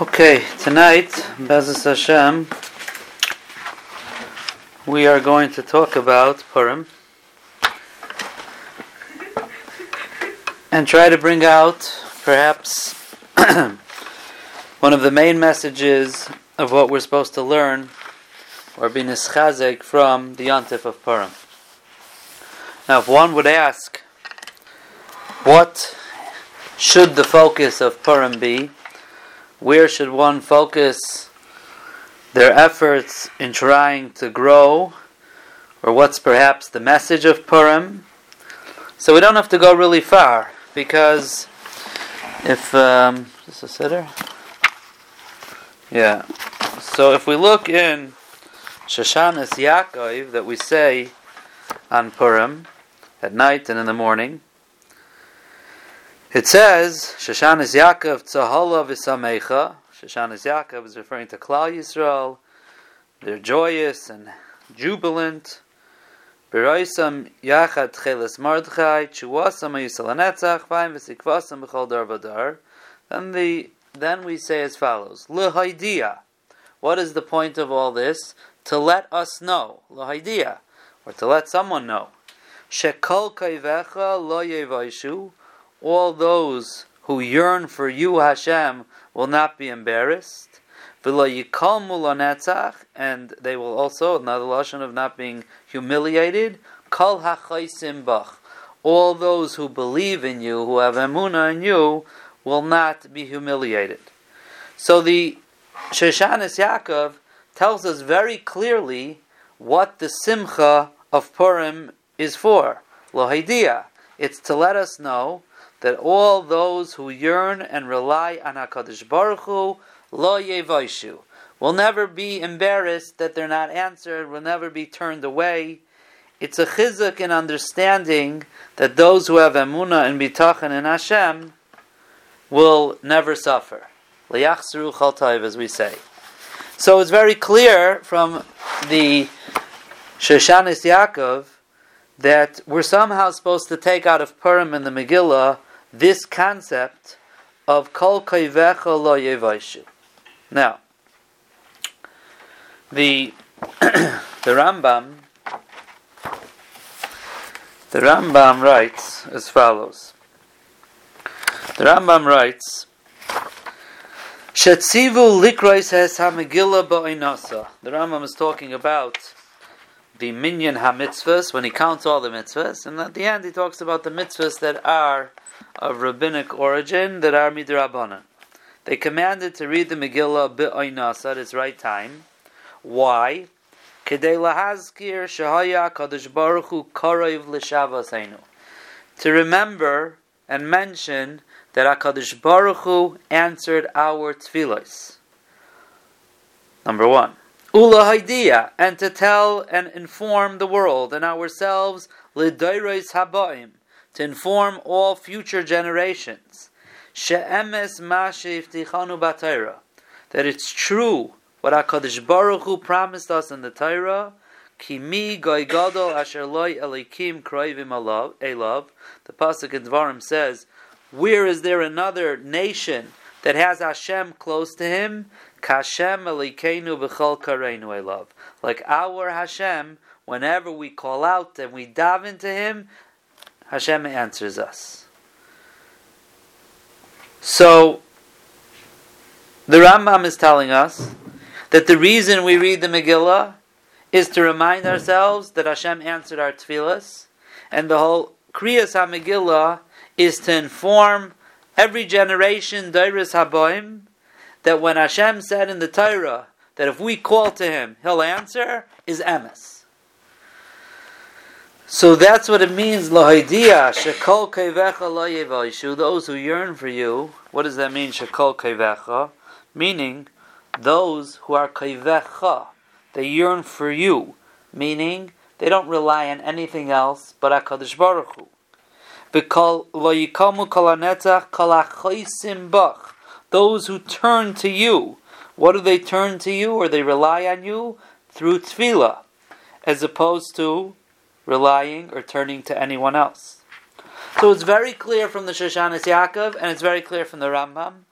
Okay, tonight, Bezras Hashem, we are going to talk about Purim and try to bring out perhaps one of the main messages of what we're supposed to learn or be nischazek from the Yontif of Purim. Now, if one would ask, what should the focus of Purim be? Where should one focus their efforts in trying to grow? Or what's perhaps the message of Purim? So we don't have to go really far because if um, is this a siddur? Yeah. So if we look in Shoshanas Yaakov that we say on Purim at night and in the morning, it says, Shoshanas Yaakov Tzahala V'Samecha. Shoshanas Yaakov is referring to Klal Yisrael. They're joyous and jubilant. Beroisam Yachad Cheles Mordechai, Chuasam Yisrael Netzach, Vayim V'Sikvasam B'chol Dar Badar. Then, the, then we say as follows, L'Haidia. What is the point of all this? To let us know, L'Haidia, or to let someone know. Shekol Kaivecha Lo Yevaishu all those who yearn for you, Hashem, will not be embarrassed. And they will also, another lashon of not being humiliated. Kol bach. All those who believe in you, who have emuna in you, will not be humiliated. So the Shoshanis Yaakov tells us very clearly what the simcha of Purim is for. Lohidiyah. It's to let us know that all those who yearn and rely on Hakadosh Baruch Hu lo will never be embarrassed that they're not answered, will never be turned away. It's a chizuk in understanding that those who have emuna and bitachon in Hashem will never suffer. Liyachsru chaltayv, as we say. So it's very clear from the Shoshanis Yaakov that we're somehow supposed to take out of Purim and the Megillah this concept of kol kaivecha lo yevaishu. Now, the the Rambam the Rambam writes as follows. The Rambam writes, Shetzivu likrois hes ha-megillah. The Rambam is talking about the minyan ha-mitzvahs, when he counts all the mitzvahs, and at the end he talks about the mitzvahs that are of rabbinic origin that are midrabanan. They commanded to read the Megillah bi'oinas at its right time. Why? Kedei lahazkir shahaya kadosh baruch hu karev. To remember and mention that HaKadosh Baruch Hu answered our tefillos. Number one. Ula haidia, and to tell and inform the world and ourselves, l'dairos habaim, to inform all future generations that it's true what Hakadosh Baruch Hu promised us in the Torah. Kimi goy gadol asher loy elikim kroivim elav. The pasuk in Dvarim says, "Where is there another nation that has Hashem close to him? Kashem elikenu b'chol kareinu elav. Like our Hashem, whenever we call out and we dive into Him, Hashem answers us. So, the Rambam is telling us that the reason we read the Megillah is to remind ourselves that Hashem answered our tefillas, and the whole Kriyas HaMegillah is to inform every generation, Dairis Haboim, that when Hashem said in the Torah that if we call to Him, He'll answer, is emes. So that's what it means, Lahidiyah, Shekol Layevaishu, those who yearn for you. What does that mean, Shekol Kaivecha? Meaning, those who are Kaivecha, they yearn for you. Meaning, they don't rely on anything else but HaKadosh Baruch Hu. Those who turn to you. What do they turn to you or they rely on you? Through tefillah, as opposed to relying or turning to anyone else. So it's very clear from the Shoshanis Yaakov, and it's very clear from the Rambam,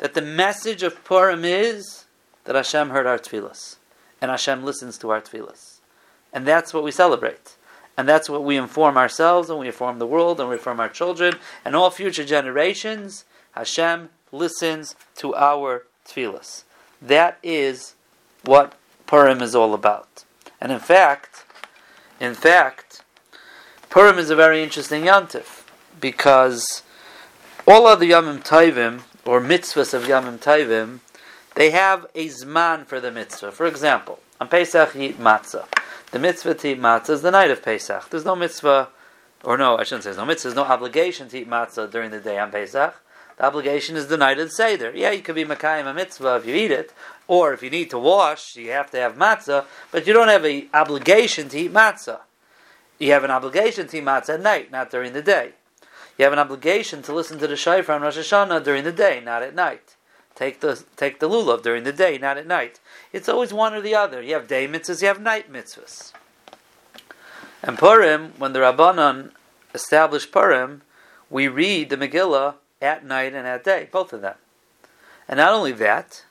that the message of Purim is that Hashem heard our tefillas, and Hashem listens to our tefillas. And that's what we celebrate. And that's what we inform ourselves, and we inform the world, and we inform our children, and all future generations. Hashem listens to our tefillas. That is what Purim is all about. And in fact, in fact, Purim is a very interesting yontif because all other Yamim Taivim, or mitzvahs of Yamim Taivim, they have a zman for the mitzvah. For example, on Pesach you eat matzah. The mitzvah to eat matzah is the night of Pesach. There's no mitzvah, or no, I shouldn't say there's no mitzvah, there's no obligation to eat matzah during the day on Pesach. The obligation is the night of the Seder. Yeah, you could be Makayim a mitzvah if you eat it, or if you need to wash, you have to have matzah, but you don't have an obligation to eat matzah. You have an obligation to eat matzah at night, not during the day. You have an obligation to listen to the shofar on Rosh Hashanah during the day, not at night. Take the take the lulav during the day, not at night. It's always one or the other. You have day mitzvahs, you have night mitzvahs. And Purim, when the Rabbanon established Purim, we read the Megillah at night and at day, both of them. And not only that,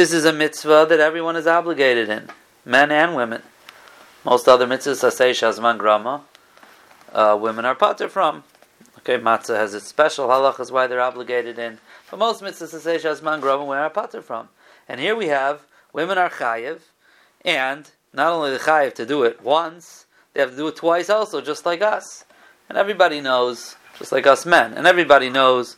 this is a mitzvah that everyone is obligated in, men and women. Most other mitzvahs, say Shazman Grama, uh, women are pater from. Okay, matzah has its special halachas why they're obligated in. But most mitzvahs say shazman grova women are pater from. And here we have women are chayiv, and not only the chayiv to do it once, they have to do it twice also, just like us. And everybody knows, just like us men, and everybody knows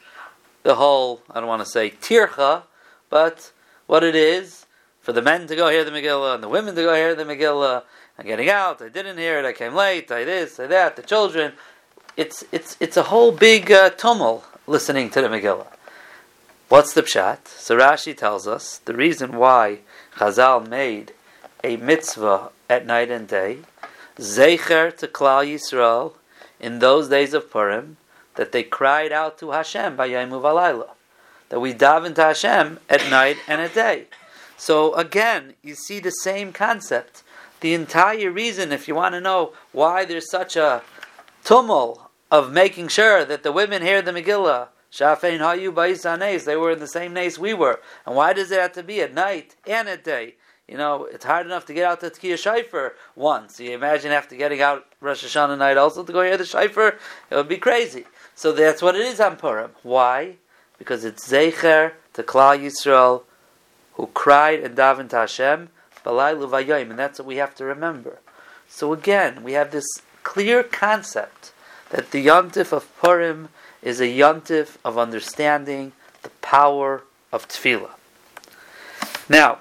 the whole, I don't want to say tircha, but what it is for the men to go hear the Megillah and the women to go hear the Megillah I'm getting out. I didn't hear it. I came late. I this. I that. The children. It's it's it's a whole big uh, tumult listening to the Megillah. What's the pshat? So Rashi tells us the reason why Chazal made a mitzvah at night and day, zecher to Klal Yisrael in those days of Purim, that they cried out to Hashem by Yaimov Alayla, that we daven to Hashem at night and at day. So again, you see the same concept the entire reason, if you want to know why there's such a tumult of making sure that the women hear the Megillah, Shafein Hayu Ba'is they were in the same nace we were. And why does it have to be at night and at day? You know, it's hard enough to get out to the Tkiyah Shaifer once. You imagine after getting out Rosh Hashanah night also to go hear the Shaifer? It would be crazy. So that's what it is on Purim. Why? Because it's Zecher to Klal Yisrael who cried and davened to Hashem and that's what we have to remember. So again, we have this clear concept that the yontif of Purim is a yontif of understanding the power of tefillah. Now,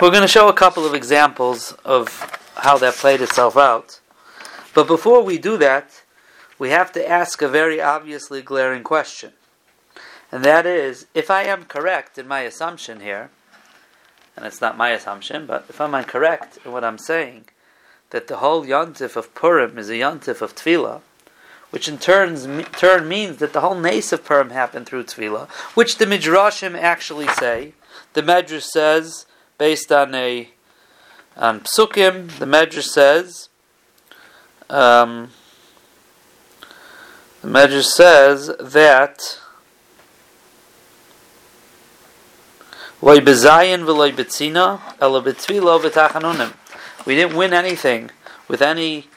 we're going to show a couple of examples of how that played itself out. But before we do that, we have to ask a very obviously glaring question and that is, if I am correct in my assumption here, and it's not my assumption, but if I'm correct in what I'm saying, that the whole yontif of Purim is a yontif of Tefillah, which in turns, turn means that the whole nace of Purim happened through Tefillah, which the Midrashim actually say. The Medrash says, based on a on Psukim, the Medrash says, um, the Medrash says that We didn't win anything with any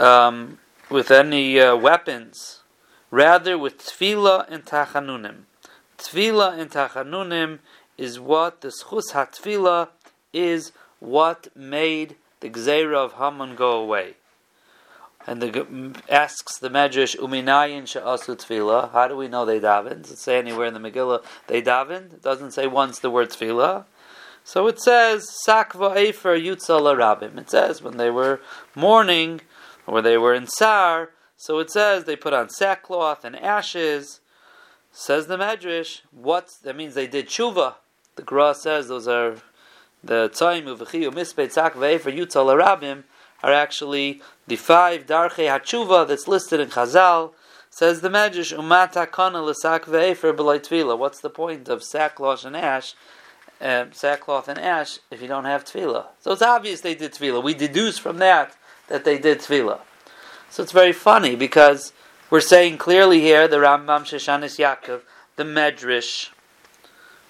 um, with any uh, weapons. Rather, with tefillah and tachanunim. Tefillah and tachanunim is what the schus hatfila is what made the gzeira of Haman go away. And the asks the Medrash, Uminayin she'asu tefillah. How do we know they davened? Does it say anywhere in the Megillah they davened? It doesn't say once the word tefillah. So it says, Sakva Efer Yutzal Rabim. It says when they were mourning, or they were in Sar, so it says they put on sackcloth and ashes. Says the Medrash, what that means they did tshuva. The Gra says those are the Tzaim Uvechiyu Mispeit Sakva Efer Yutzal Rabim are actually the five Darchei Hatshuva that's listed in Chazal. Says the Medrash, Umata Kana L'sak Ve'efer Tvila. What's the point of sackcloth and ash uh, sackcloth and ash if you don't have tefillah. So it's obvious they did tefillah. We deduce from that that they did tefillah. So it's very funny because we're saying clearly here the Rambam Shoshanis Yaakov, the Medrash,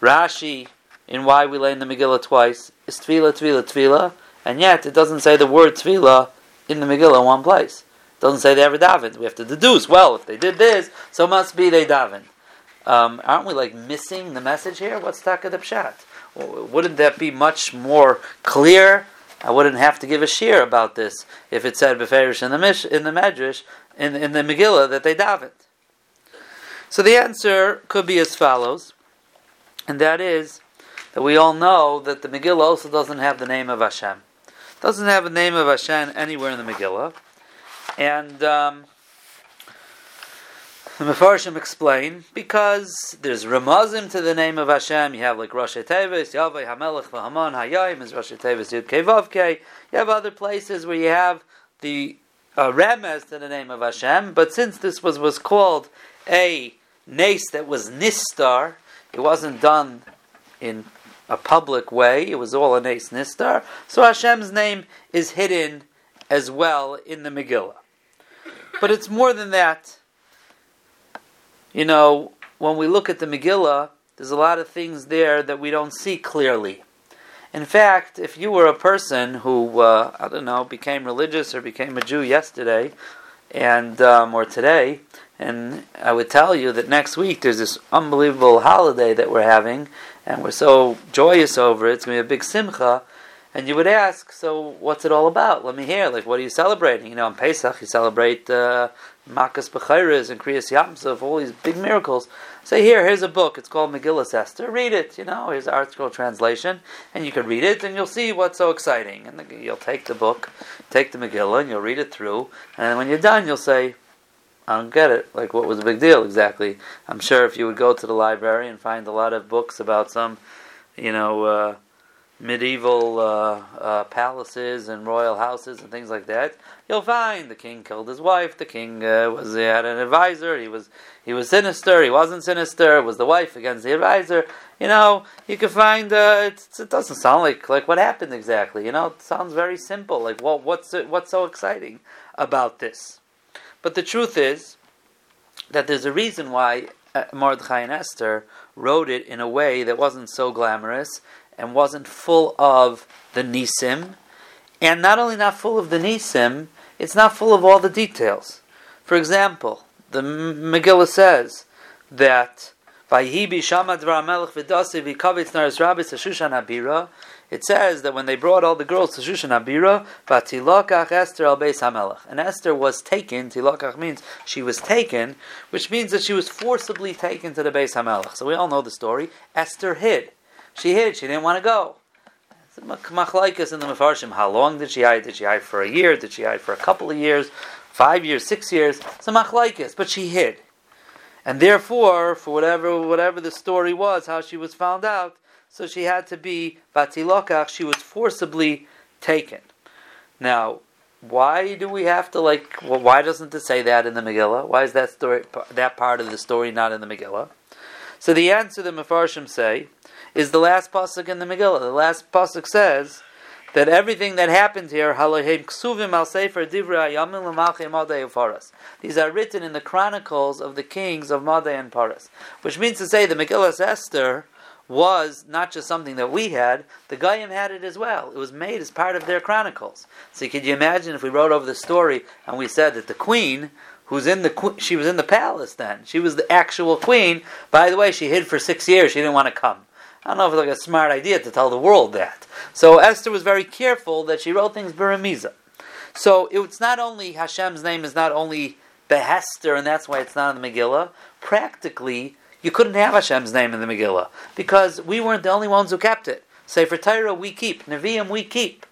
Rashi, in why we lay in the Megillah twice is tefillah, tefillah, tefillah, and yet it doesn't say the word tefillah in the Megillah in one place. It doesn't say they ever davened. We have to deduce. Well, if they did this, so must be they davened. Um, aren't we like missing the message here? What's Taka the Pshat? Wouldn't that be much more clear? I wouldn't have to give a shear about this if it said Beferish in the Mish, in the Medrash, in, in the Megillah that they davened. So the answer could be as follows, and that is that we all know that the Megillah also doesn't have the name of Hashem. Doesn't have the name of Hashem anywhere in the Megillah. And um, the Mefarshim explain because there's Ramazim to the name of Hashem. You have like Rosh Tevis, Yahweh Hamelech Vahaman Hayayim is Rosh Tevis Yud Kevavke. You have other places where you have the uh, Remez to the name of Hashem. But since this was was called a nace that was nistar, it wasn't done in a public way. It was all a Nes Nistar. So Hashem's name is hidden as well in the Megillah. But it's more than that. You know, when we look at the Megillah, there's a lot of things there that we don't see clearly. In fact, if you were a person who, uh, I don't know, became religious or became a Jew yesterday, and um, or today, and I would tell you that next week there's this unbelievable holiday that we're having, and we're so joyous over it. It's going to be a big simcha. And you would ask, so what's it all about? Let me hear. Like, what are you celebrating? You know, on Pesach, you celebrate uh, Makas Bechiris and Kriyas Yamsov, all these big miracles. Say, here, here's a book. It's called Megillah Esther. Read it. You know, here's the ArtScroll translation. And you can read it, and you'll see what's so exciting. And you'll take the book, take the Megillah, and you'll read it through. And when you're done, you'll say, I don't get it. Like, what was the big deal exactly? I'm sure if you would go to the library and find a lot of books about some, you know, uh, medieval uh, uh, palaces and royal houses and things like that, you'll find the king killed his wife. The king uh, was had an advisor. He was he was sinister. He wasn't sinister. It was the wife against the advisor. You know, you can find uh, it doesn't sound like like what happened exactly. You know, it sounds very simple. Like, what what's what's so exciting about this? But the truth is that there's a reason why uh, Mordechai and Esther wrote it in a way that wasn't so glamorous and wasn't full of the nisim, and not only not full of the nisim, it's not full of all the details. For example, the Megillah says that it says that when they brought all the girls to Shushan Abira, Vatilokach Esther al Beis Hamelech. And Esther was taken, Tilokach means she was taken, which means that she was forcibly taken to the Beis Hamelech. So we all know the story. Esther hid. She hid, she didn't want to go. Machlaikas in the Mefarshim. How long did she hide? Did she hide for a year? Did she hide for a couple of years? Five years? Six years? So machlaikas, but she hid. And therefore, for whatever whatever the story was, how she was found out, so she had to be batilokach. She was forcibly taken. Now, why do we have to like? Well, why doesn't it say that in the Megillah? Why is that story that part of the story not in the Megillah? So the answer the Mefarshim say is the last pasuk in the Megillah. The last pasuk says that everything that happened here, these are written in the chronicles of the kings of Madai and Paras. Which means to say the Megillah Esther was not just something that we had, the Goyim had it as well. It was made as part of their chronicles. So could you imagine if we wrote over the story and we said that the queen, who's in the she was in the palace then, she was the actual queen. By the way, she hid for six years. She didn't want to come. I don't know if it's like a smart idea to tell the world that. So Esther was very careful that she wrote things Beremiza. So it's not only Hashem's name is not only Behester, and that's why it's not in the Megillah. Practically, you couldn't have Hashem's name in the Megillah because we weren't the only ones who kept it. Say for Torah we keep, Nevi'im we keep.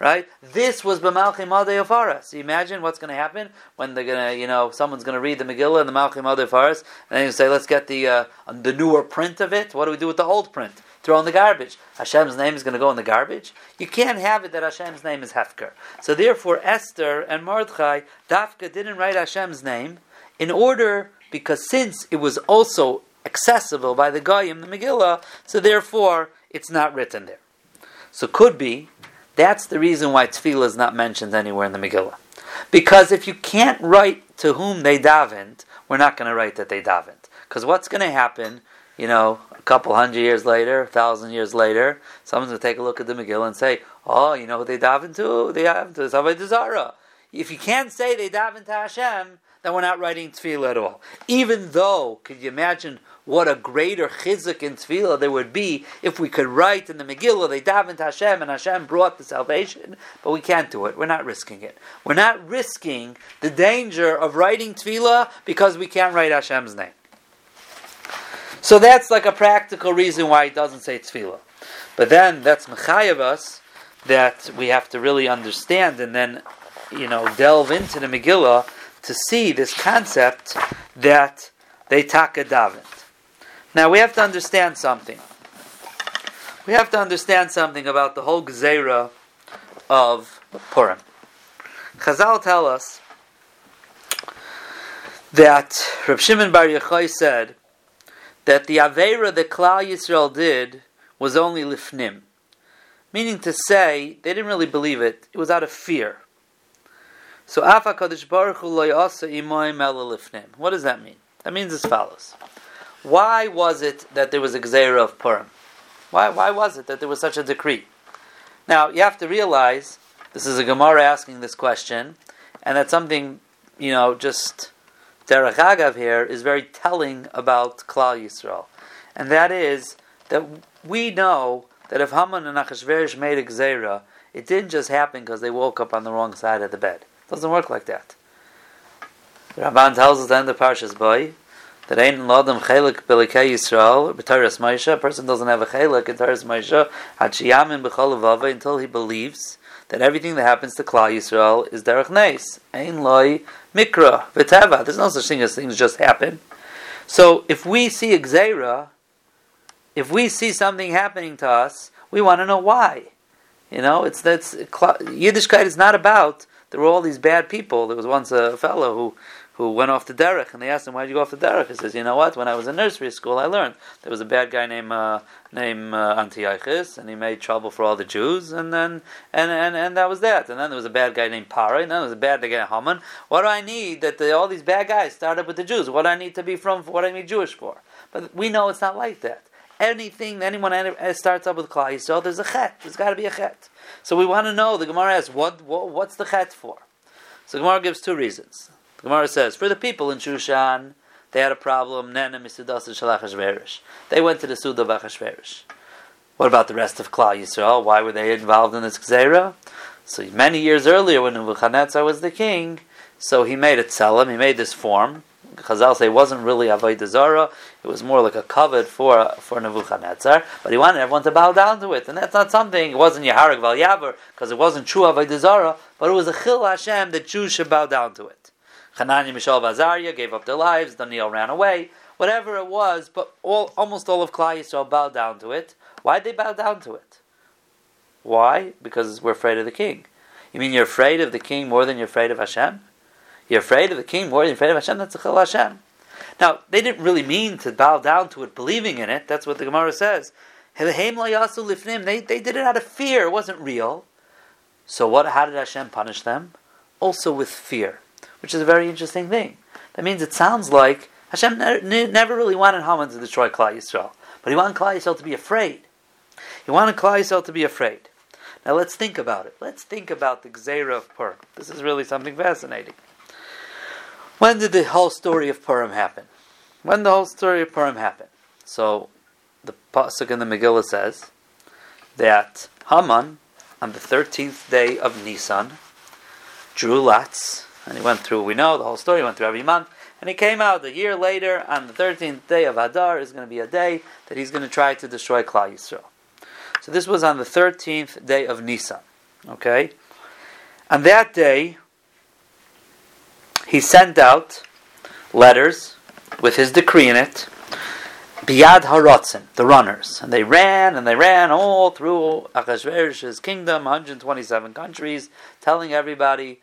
Right? This was B'malchim Adei Faras. So imagine what's going to happen when they're going to, you know, someone's going to read the Megillah and the Malchim Adei Faras, and then you say, let's get the uh, the newer print of it. What do we do with the old print? Throw in the garbage. Hashem's name is going to go in the garbage. You can't have it that Hashem's name is Hefker. So therefore, Esther and Mordechai, Dafka didn't write Hashem's name in order because since it was also accessible by the Goyim, the Megillah, so therefore it's not written there. So could be that's the reason why tefillah is not mentioned anywhere in the Megillah. Because if you can't write to whom they davened, we're not going to write that they davened. Because what's going to happen, you know, a couple hundred years later, a thousand years later, someone's going to take a look at the Megillah and say, oh, you know who they davened to? They davened to Zavai Zara. If you can't say they davened to Hashem, then we're not writing tefillah at all. Even though, could you imagine what a greater chizuk in tefillah there would be if we could write in the Megillah they davened Hashem and Hashem brought the salvation, but we can't do it. We're not risking it. We're not risking the danger of writing tefillah because we can't write Hashem's name. So that's like a practical reason why it doesn't say tefillah. But then that's mechayev us that we have to really understand and then you know delve into the Megillah to see this concept that they taka daven. Now we have to understand something. We have to understand something about the whole Gezerah of Purim. Chazal tell us that Reb Shimon Bar Yochai said that the Avera that Klal Yisrael did was only lifnim, meaning to say they didn't really believe it; it was out of fear. So Afa Baruch Hu lifnim. What does that mean? That means as follows. Why was it that there was a Gzeira of Purim? Why, why was it that there was such a decree? Now, you have to realize this is a Gemara asking this question, and that something, you know, just Derech Agav here is very telling about Klal Yisrael. And that is that we know that if Haman and Achashverosh made a Gzeira, it didn't just happen because they woke up on the wrong side of the bed. It doesn't work like that. The Ramban tells us then the Parshas Boy that ain't lodem chelik belikei Yisrael b'taras Moshe. A person doesn't have a chelik in Taras Moshe hachiyamin b'chol until he believes that everything that happens to Klal Yisrael is derech neis. Ein loy mikra v'teva. There's no such thing as things just happen. So if we see a if we see something happening to us, we want to know why. You know, it's that's Yiddishkeit is not about there were all these bad people. There was once a fellow who who went off to derech, and they asked him, "Why did you go off to derech?" He says, "You know what? When I was in nursery school, I learned there was a bad guy named uh, named uh, Antiochus, and he made trouble for all the Jews, and then and, and, and that was that. And then there was a bad guy named Pari, and then there was a bad guy named Haman. What do I need that the, all these bad guys started with the Jews? What do I need to be from? What do I need Jewish for? But we know it's not like that. Anything anyone starts up with Klal Yisrael, there's a chet. There's got to be a chet. So we want to know. The Gemara asks, what, what what's the chet for? So Gemara gives two reasons. Gemara says, for the people in Shushan, they had a problem. They went to the Suda of Achashverosh. What about the rest of Klal Yisrael? Why were they involved in this Gzera? So many years earlier, when Nebuchadnezzar was the king, so he made a tzelem, he made this form. Chazal say it wasn't really Avodah Zarah, it was more like a covet for for Nebuchadnezzar, but he wanted everyone to bow down to it, and that's not something. It wasn't Yaharik Val because it wasn't true Avodah Zarah, but it was a Chil Hashem that Jews should bow down to it. Hanani, Mishael, Vazaria gave up their lives. Daniel ran away. Whatever it was, but all, almost all of Klal Yisrael bowed down to it. Why did they bow down to it? Why? Because we're afraid of the king. You mean you're afraid of the king more than you're afraid of Hashem? You're afraid of the king more than you're afraid of Hashem? That's a chil Hashem. Now, they didn't really mean to bow down to it, believing in it. That's what the Gemara says. They, they did it out of fear. It wasn't real. So what? How did Hashem punish them? Also with fear which is a very interesting thing. That means it sounds like Hashem ne- never really wanted Haman to destroy Klal Yisrael, but he wanted Klal Yisrael to be afraid. He wanted Klal Yisrael to be afraid. Now let's think about it. Let's think about the Gzeira of Purim. This is really something fascinating. When did the whole story of Purim happen? When the whole story of Purim happened? So the pasuk in the Megillah says that Haman, on the thirteenth day of Nisan, drew lots and he went through, we know the whole story, he went through every month. And he came out a year later, on the 13th day of Adar, is going to be a day that he's going to try to destroy Klal Yisrael. So this was on the 13th day of Nisan. Okay? On that day, he sent out letters with his decree in it, Biad Harotzen, the runners. And they ran and they ran all through Achashverosh's kingdom, 127 countries, telling everybody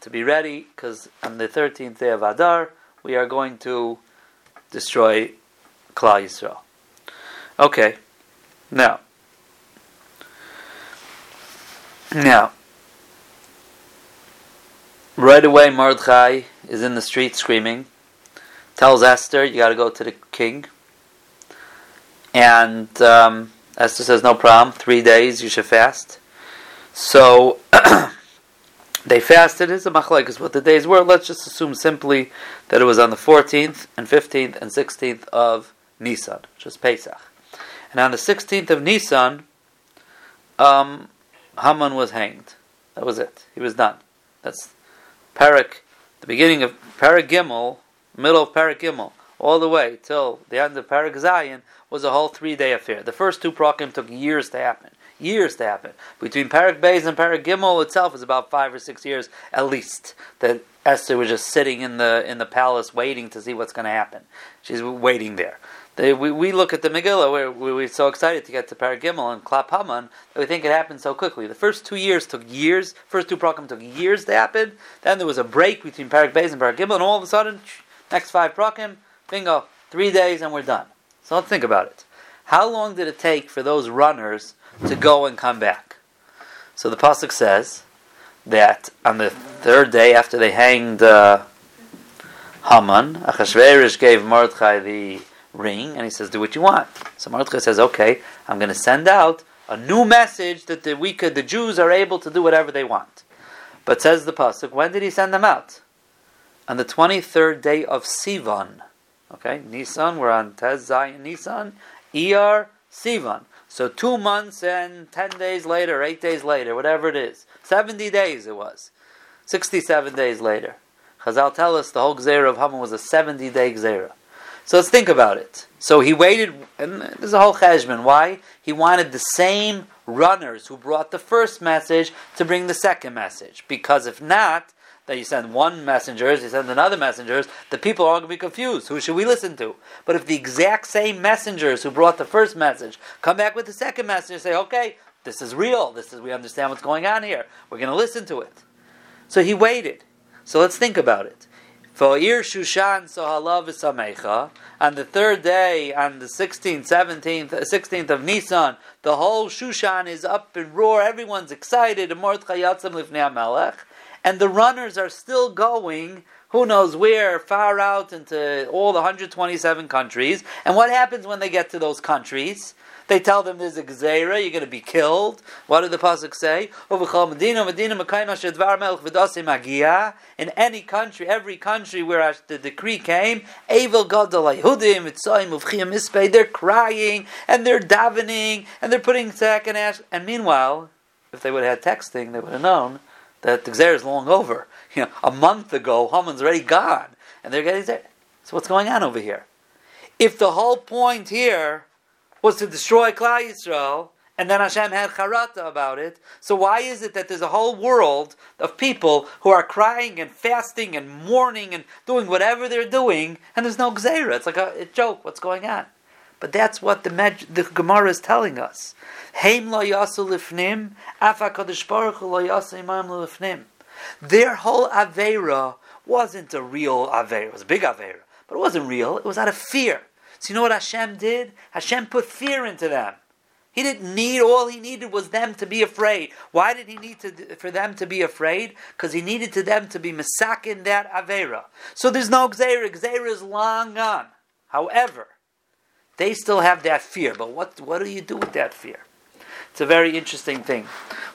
to be ready because on the 13th day of Adar, we are going to destroy Klal Yisrael. Okay, now, Now, right away, Mordechai is in the street screaming, tells Esther, You got to go to the king. And um, Esther says, No problem, three days you should fast. So they fasted. It's a machlekes what the days were. Let's just assume simply that it was on the 14th and 15th and 16th of Nisan, which is Pesach. And on the 16th of Nisan, um, Haman was hanged. That was it. He was done. That's Parak, the beginning of Parak Gimel, middle of Parak Gimel, all the way till the end of Parak Zayin was a whole three day affair. The first two prakim took years to happen. Years to happen. Between Parak Beis and Parak Gimel itself is about five or six years at least. That Esther was just sitting in the in the palace waiting to see what's going to happen. She's waiting there. They, we, we look at the Megillah, where we, we're so excited to get to Paragimel and Klap Haman, that we think it happened so quickly. The first two years took years, first two Prakim took years to happen, then there was a break between Parak Beis and Paragimel, and all of a sudden, next five Prakim, bingo, three days and we're done. So let's think about it. How long did it take for those runners to go and come back? So the Pasuk says that on the third day after they hanged uh, Haman, Achashverosh gave Mordechai the ring, and he says, "Do what you want." So Mordechai says, "Okay, I'm going to send out a new message that the we could, the Jews are able to do whatever they want." But says the pasuk, when did he send them out? On the 23rd day of Sivan. Okay, Nisan. We're on Tez Zayin Nisan. Iyar Sivan. So two months and ten days later, eight days later, whatever it is, seventy days it was, sixty-seven days later. Chazal tell us the whole Gzera of Haman was a seventy-day Gzera. So let's think about it. So he waited, and there's a whole cheshbon. Why? He wanted the same runners who brought the first message to bring the second message. Because if not, that you send one messenger, you send another messengers, the people are going to be confused. Who should we listen to? But if the exact same messengers who brought the first message come back with the second message and say, okay, this is real, this is we understand what's going on here, we're going to listen to it. So he waited. So let's think about it. Ir Shushan Sohalav Samecha. On the third day, on the 16th, 17th, 16th of Nisan, the whole Shushan is up in roar. Everyone's excited. And the runners are still going who knows where, far out into all the 127 countries. And what happens when they get to those countries? They tell them there's a gzeira, you're going to be killed. What did the pasuk say? In any country, every country where the decree came, they're crying and they're davening and they're putting sack and ash. And meanwhile, if they would have had texting, they would have known that the gzeira is long over. You know, a month ago, Haman's already gone, and they're getting there. So what's going on over here? If the whole point here was to destroy Klal Yisrael, and then Hashem had charata about it. So why is it that there's a whole world of people who are crying and fasting and mourning and doing whatever they're doing, and there's no gzeira? It's like a, a, joke. What's going on? But that's what the, the Gemara is telling us. Their whole avera wasn't a real avera. It was a big avera, but it wasn't real. It was out of fear. So you know what Hashem did? Hashem put fear into them. He didn't need, all he needed was them to be afraid. Why did he need to, for them to be afraid? Because he needed to them to be in that Avera. So there's no Gzeira. Gzeira is long gone. However, they still have that fear. But what, what do you do with that fear? It's a very interesting thing.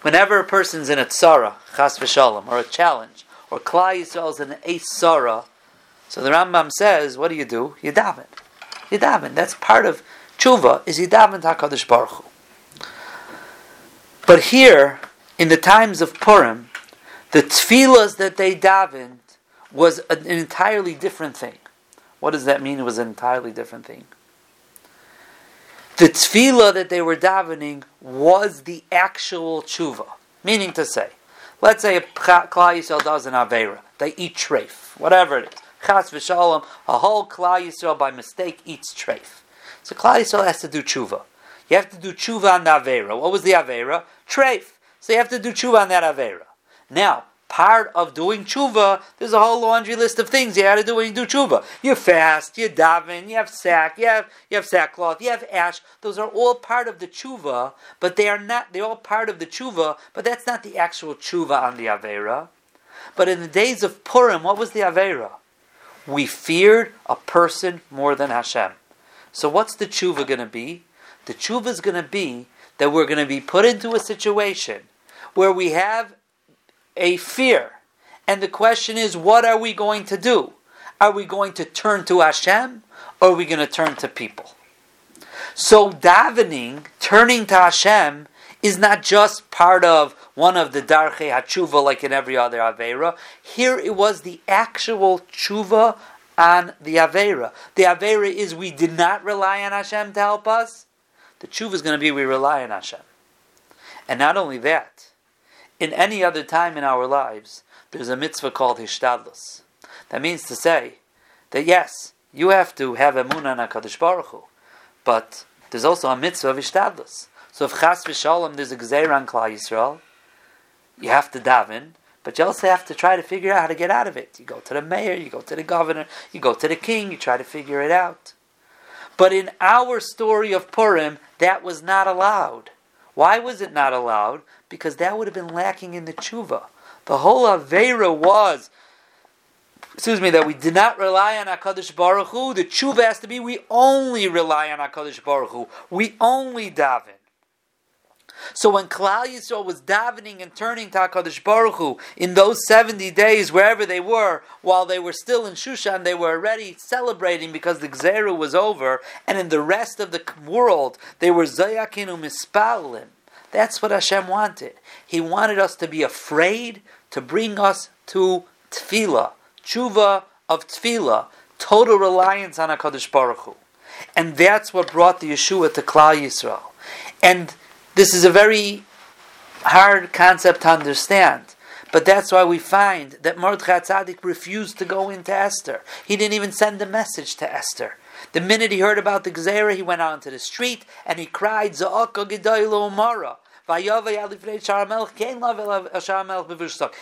Whenever a person's in a tzara, chas v'shalom, or a challenge, or Klal Yisrael is in an tzara, so the Rambam says, what do you do? You daven. You daven. That's part of tshuva, is Yidaven HaKadosh Baruch Hu. But here, in the times of Purim, the tefillas that they davened was an entirely different thing. What does that mean? It was an entirely different thing. The tefillah that they were davening was the actual tshuva. Meaning to say, let's say a Klal Yisrael does an Avera. They eat treif, whatever it is chas v'shalom, a whole Klal Yisrael by mistake eats treif. So Klal Yisrael has to do tshuva. You have to do tshuva on the Avera. What was the Avera? Treif. So you have to do tshuva on that Avera. Now, part of doing tshuva, there's a whole laundry list of things you had to do when you do tshuva. You fast, you daven, you have sack, you have you have sackcloth, you have ash. Those are all part of the tshuva, but they are not. They're all part of the tshuva, but that's not the actual tshuva on the avera. But in the days of Purim, what was the avera? We feared a person more than Hashem. So what's the tshuva going to be? The tshuva is going to be that we're going to be put into a situation where we have a fear. And the question is, what are we going to do? Are we going to turn to Hashem or are we going to turn to people? So davening, turning to Hashem, is not just part of one of the darchei hatshuva like in every other avera. Here it was the actual tshuva on the avera. The avera is we did not rely on Hashem to help us. The tshuva is going to be we rely on Hashem. And not only that, in any other time in our lives, there's a mitzvah called hishtadlus. That means to say that yes, you have to have emunah on Hakadosh Baruch Hu, but there's also a mitzvah of hishtadlus. So if chas v'shalom there's a gzeir on Klal Yisrael, you have to daven, but you also have to try to figure out how to get out of it. You go to the mayor, you go to the governor, you go to the king, you try to figure it out. But in our story of Purim, that was not allowed. Why was it not allowed? Because that would have been lacking in the tshuva. The whole Avera was, excuse me, that we did not rely on HaKadosh Baruch Hu. The tshuva has to be we only rely on HaKadosh Baruch Hu. We only daven. So when Klal Yisrael was davening and turning to Hakadosh Baruch Hu in those seventy days, wherever they were, while they were still in Shushan, they were already celebrating because the Gzeru was over, and in the rest of the world, they were Zayakinu Mispalim. That's what Hashem wanted. He wanted us to be afraid to bring us to Tefillah, tshuva of Tefillah, total reliance on Hakadosh Baruch Hu, and that's what brought the Yeshua to Klal Yisrael, and this is a very hard concept to understand. But that's why we find that Mordechai Tzaddik refused to go into Esther. He didn't even send a message to Esther. The minute he heard about the Gzera, he went out into the street and he cried, Za'aka Gedaylo Umara.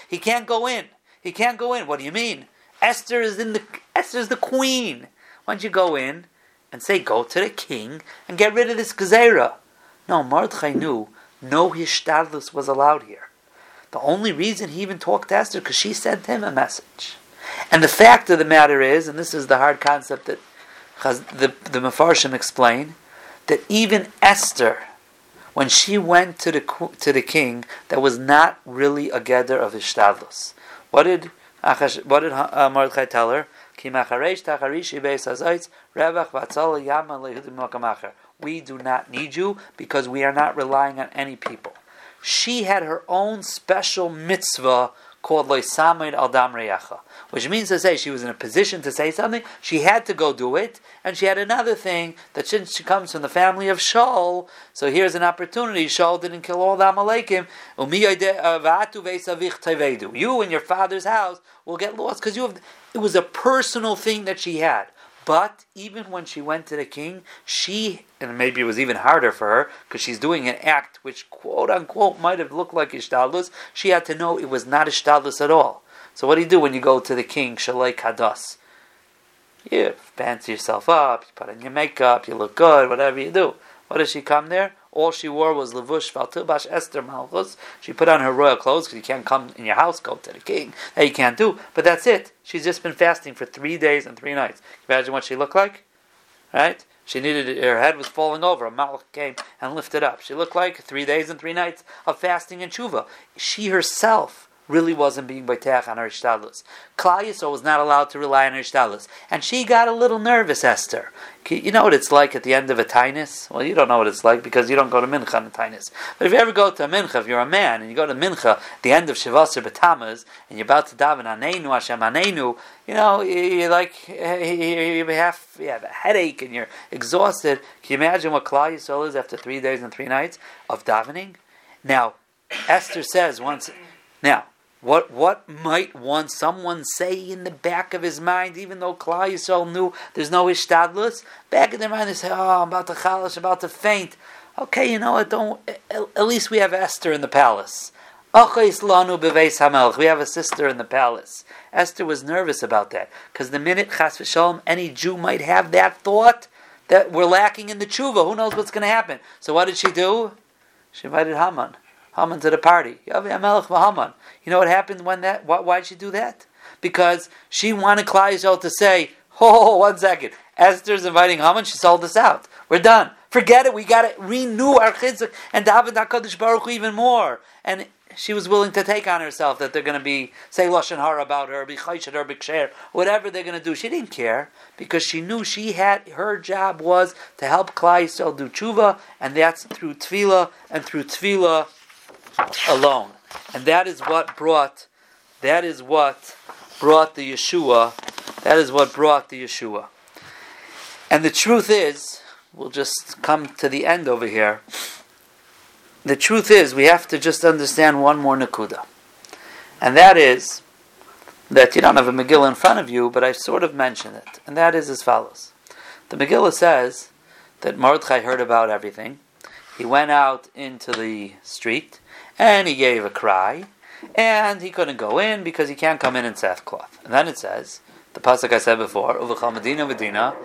He can't go in. He can't go in. What do you mean? Esther is in the Esther's the queen. Why don't you go in and say, go to the king and get rid of this Gezerah? No, Mordechai knew no hishtadlus was allowed here. The only reason he even talked to Esther because she sent him a message. And the fact of the matter is, and this is the hard concept that the, the Mefarshim explain, that even Esther, when she went to the to the king, that was not really a gather of hishtadlus. What did what did uh, Mordechai tell her? We do not need you because we are not relying on any people. She had her own special mitzvah called Loisamid al Dam Reyacha, which means to say she was in a position to say something, she had to go do it, and she had another thing that since she comes from the family of Shaul, so here's an opportunity. Shaul didn't kill all the Amalekim. Uh, you and your father's house will get lost because you have. It was a personal thing that she had. But even when she went to the king, she, and maybe it was even harder for her, because she's doing an act which, quote unquote, might have looked like Ishtadlus, she had to know it was not Ishtadlus at all. So what do you do when you go to the king, Shalai Kadas? You fancy yourself up, you put on your makeup, you look good, whatever you do. What does she come there? All she wore was levush valtilbash Esther Malchus. She put on her royal clothes because you can't come in your house, go to the king. That you can't do. But that's it. She's just been fasting for three days and three nights. Imagine what she looked like, right? She needed her head was falling over. A malach came and lifted up. She looked like three days and three nights of fasting and tshuva. She herself really wasn't being Baitach on her Ishtadlis. Klal was not allowed to rely on her Ishtadlis. And she got a little nervous, Esther. You know what it's like at the end of a Tainus? Well, you don't know what it's like because you don't go to Mincha on a Tainus. But if you ever go to a Mincha, if you're a man, and you go to Mincha the end of Shavasar B'Tamaz, and you're about to daven Aneinu Hashem Aneinu, you know, you're like, you have, you have a headache and you're exhausted. Can you imagine what Klal is after three days and three nights of davening? Now, Esther says once, now, what what might one someone say in the back of his mind, even though Klal Yisrael knew there's no ishtadlus, back in their mind they say, "Oh, I'm about to chalish, about to faint." Okay, you know what? Don't. At least we have Esther in the palace. We have a sister in the palace. Esther was nervous about that because the minute chas v'shalom any Jew might have that thought that we're lacking in the tshuva, who knows what's going to happen? So what did she do? She invited Haman. Haman to the party. You know what happened when that? Why did she do that? Because she wanted Klal Yisrael to say, "Oh, one second, Esther's inviting Haman. She sold us out. We're done. Forget it. We got to renew our chizik and David Hakadosh Baruch Hu even more." And she was willing to take on herself that they're going to be say lashon hara about her, be chayshet or b'ksher, whatever they're going to do. She didn't care because she knew she had her job was to help Klal Yisrael do tshuva, and that's through tefillah and through tefillah alone. And that is what brought. That is what brought the Yeshua. That is what brought the Yeshua. And the truth is, we'll just come to the end over here the truth is, we have to just understand one more nakuda. And that is that you don't have a Megillah in front of you, but I sort of mentioned it. And that is as follows. The Megillah says that Mordechai heard about everything. He went out into the street and he gave a cry, and he couldn't go in because he can't come in in sackcloth. And then it says, the pasuk I said before, Uvachal Medina Medina,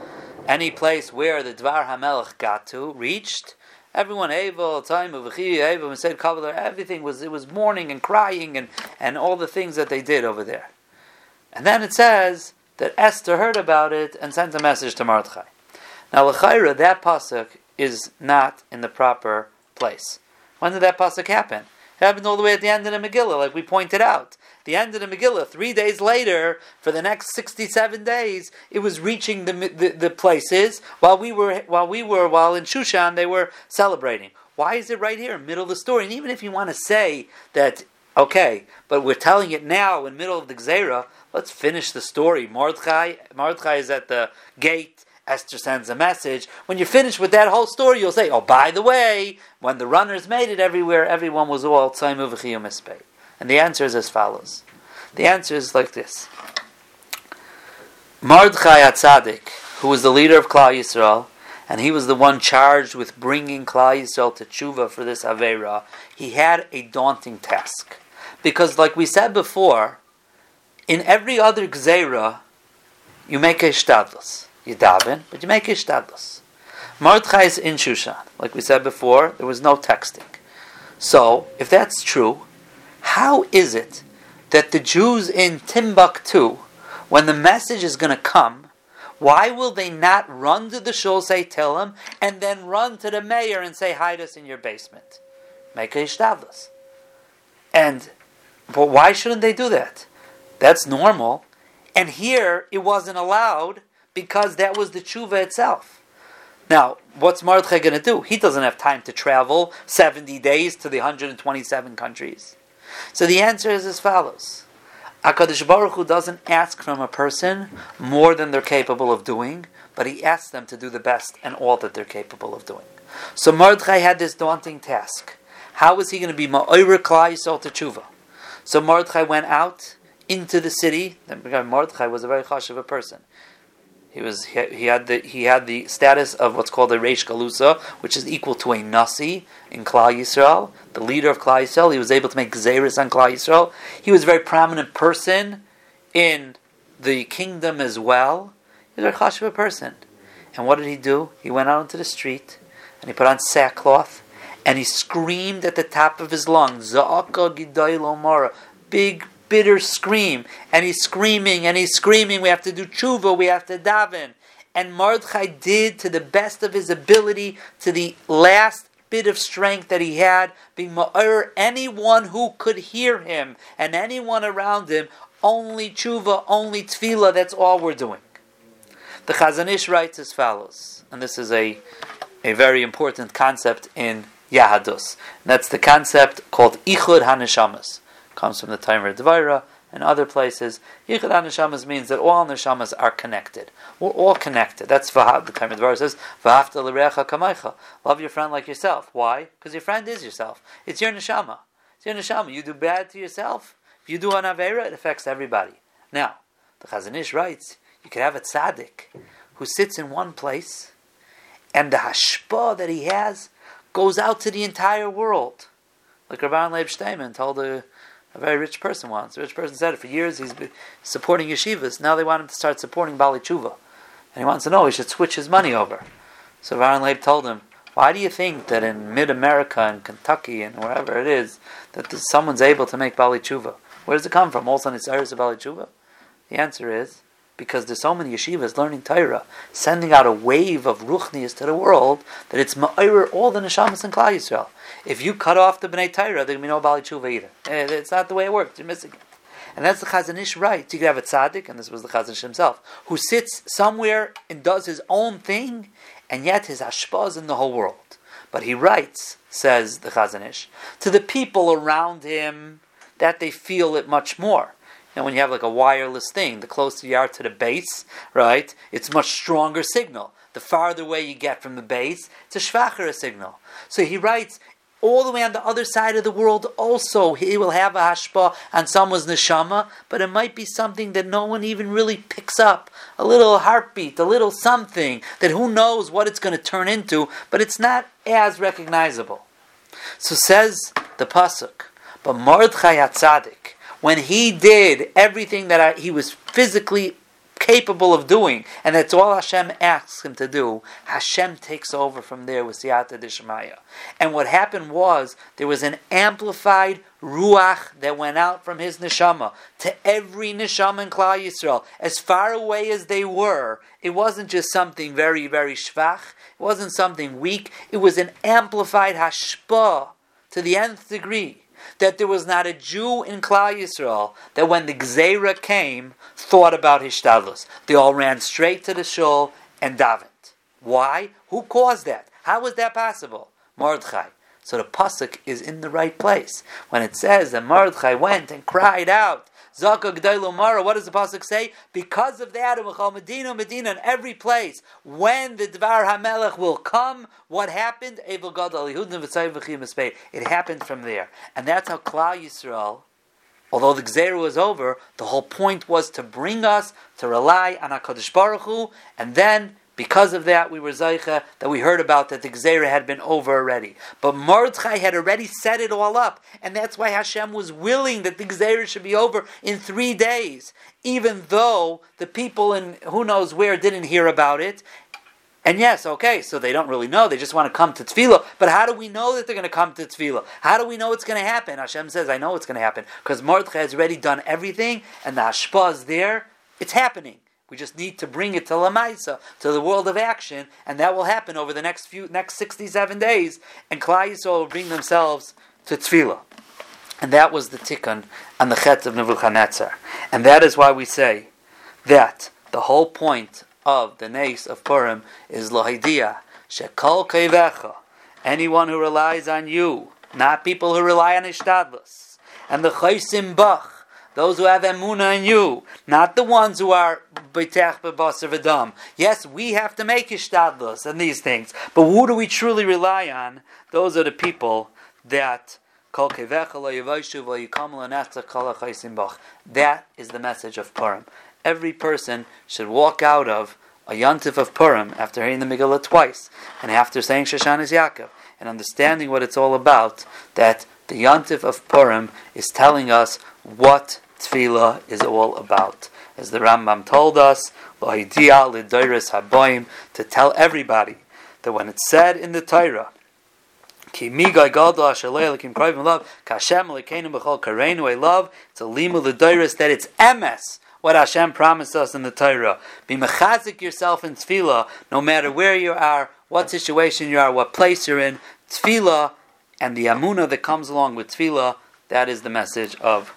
any place where the Dvar Hamelech got to, reached, Everyone, Abel, time of Abel, said Kabbalah, everything was it was mourning and crying and, and all the things that they did over there. And then it says that Esther heard about it and sent a message to Mordechai. Now, L'chaira, that pasuk is not in the proper place. When did that pasuk happen? Happened all the way at the end of the Megillah, like we pointed out the end of the Megillah, three days later, for the next 67 days, it was reaching the, the, the, places while we were, while we were, while in Shushan, they were celebrating. Why is it right here middle of the story? And even if you want to say that, okay, but we're telling it now in middle of the Gzera, let's finish the story. Mordechai, Mordechai is at the gate. Esther sends a message. When you're finished with that whole story, you'll say, "Oh, by the way, when the runners made it everywhere, everyone was all tzayim v'chiyum and the answer is as follows. The answer is like this. Mordechai Atzadik, who was the leader of Klal Yisrael, and he was the one charged with bringing Klal Yisrael to tshuva for this Avera, he had a daunting task. Because, like we said before, in every other Gzeira, you make a shtadlus. You daven, but you make a shtadlus. Mordechai is in Shushan. Like we said before, there was no texting. So, if that's true, how is it that the Jews in Timbuktu, when the message is going to come, why will they not run to the shul, say tell him, and then run to the mayor and say, hide us in your basement? Make a ishtavlas. And, but why shouldn't they do that? That's normal. And here, it wasn't allowed because that was the tshuva itself. Now, what's Mordechai going to do? He doesn't have time to travel 70 days to the 127 countries. So the answer is as follows. Akadosh Baruch Hu doesn't ask from a person more than they're capable of doing, but he asks them to do the best and all that they're capable of doing. So Mordechai had this daunting task. How was he going to be Ma'oir Klal Yisrael to Tshuva? So Mordechai went out into the city. Mordechai was a very hush of a person. He was he, had the he had the status of what's called a Reish Galusa, which is equal to a Nasi in Klal Yisrael, the leader of Klal Yisrael. He was able to make Xeris on Klal Yisrael. He was a very prominent person in the kingdom as well. He was a very person. And what did he do? He went out into the street and he put on sackcloth and he screamed at the top of his lungs, Za'aka Gidai big bitter scream, and he's screaming and he's screaming. We have to do tshuva. We have to daven. And Mordechai did to the best of his ability, to the last bit of strength that he had, being ma'ir anyone who could hear him and anyone around him. Only tshuva, only tefillah. That's all we're doing. The Chazon Ish writes as follows, and this is a a very important concept in Yahadus. And that's the concept called Ichud Haneshamas comes from the Tomer Devorah and other places. Yichud Neshamas means that all neshamas are connected. We're all connected. That's Vahav. The Tomer Devorah says, "Vahafta l'recha kamaycha." Love your friend like yourself. Why? Because your friend is yourself. It's your neshama. It's your neshama. You do bad to yourself. If you do an avera, it affects everybody. Now, the Chazon Ish writes, you could have a tzaddik who sits in one place, and the hashpa that he has goes out to the entire world. like Rabban Leib Steinman told a, a very rich person once. A rich person said it for years. He's been supporting yeshivas. Now they want him to start supporting Bali Tshuva, and he wants to know he should switch his money over. So Rabban Leib told him, "Why do you think that in Mid America and Kentucky and wherever it is that someone's able to make Bali Tshuva? Where does it come from? Also, it's of Bali Tshuva." The answer is because there's so many yeshivas learning Torah, sending out a wave of ruchnias to the world that it's ma'ir all the neshamas in Klal Yisrael. If you cut off the bnei Torah, there's gonna be no bali tshuva either. Eh, it's not the way it works. You're missing it. And that's the Chazon Ish right. You could have a tzaddik, and this was the Chazon Ish himself, who sits somewhere and does his own thing, and yet his hashpah is in the whole world. But he writes, says the Chazon Ish, to the people around him that they feel it much more. And when you have like a wireless thing, the closer you are to the base, right, it's much stronger signal. The farther away you get from the base, it's a schwacher signal. So he writes, all the way on the other side of the world also he will have a hashpa on someone's neshama, but it might be something that no one even really picks up. A little heartbeat, a little something that who knows what it's going to turn into, but it's not as recognizable. So says the Pasuk, but Mordechai HaTzadik, when he did everything that I, he was physically capable of doing, and that's all Hashem asks him to do, Hashem takes over from there with Siyata Dishmaya. And what happened was there was an amplified ruach that went out from his neshama to every neshama in Klal Yisrael, as far away as they were. It wasn't just something very, very shvach. It wasn't something weak. It was an amplified hashpah to the nth degree that there was not a Jew in Klal Yisrael that when the Gzeira came thought about Hishtadlus. They all ran straight to the shul and davened. Why? Who caused that? How was that possible? Mordechai. So the pasuk is in the right place when it says that Mordechai went and cried out Zaka Mara. What does the pasuk say? Because of that, Medina, Medina, in every place, when the Dvar Hamelech will come, what happened? It happened from there, and that's how Klal Yisrael. Although the Gzeru was over, the whole point was to bring us to rely on HaKadosh Baruch Hu, and then because of that, we were Zaycha that we heard about that the Gzera had been over already. But Mordechai had already set it all up, and that's why Hashem was willing that the Gzera should be over in three days, even though the people in who knows where didn't hear about it. And yes, okay, so they don't really know. They just want to come to Tefillah. But how do we know that they're going to come to Tefillah? How do we know it's going to happen? Hashem says, I know it's going to happen. Because Mordechai has already done everything, and the Hashpah is there. It's happening. We just need to bring it to Lamaisa, to the world of action, and that will happen over the next few next sixty-seven days. And Klal Yisrael will bring themselves to Tefillah, and that was the tikkun on the chet of Nebuchadnezzar, and that is why we say that the whole point of the nace of Purim is lohidia shekol kevecha. Anyone who relies on you, not people who rely on ishtadlus, and the chaysim bach those who have emuna in you, not the ones who are. Yes, we have to make ishtadlus and these things, but who do we truly rely on? Those are the people that that is the message of Purim. Every person should walk out of a yontif of Purim after hearing the Megillah twice and after saying Shoshanas Yaakov and understanding what it's all about. That the yontif of Purim is telling us what tefillah is all about. As the Rambam told us, to tell everybody that when it's said in the Torah, it's a limu l'doiris that it's emes, what Hashem promised us in the Torah. Be mechazik yourself in tefillah, no matter where you are, what situation you are, what place you're in, tefillah, and the amuna that comes along with tefillah, that is the message of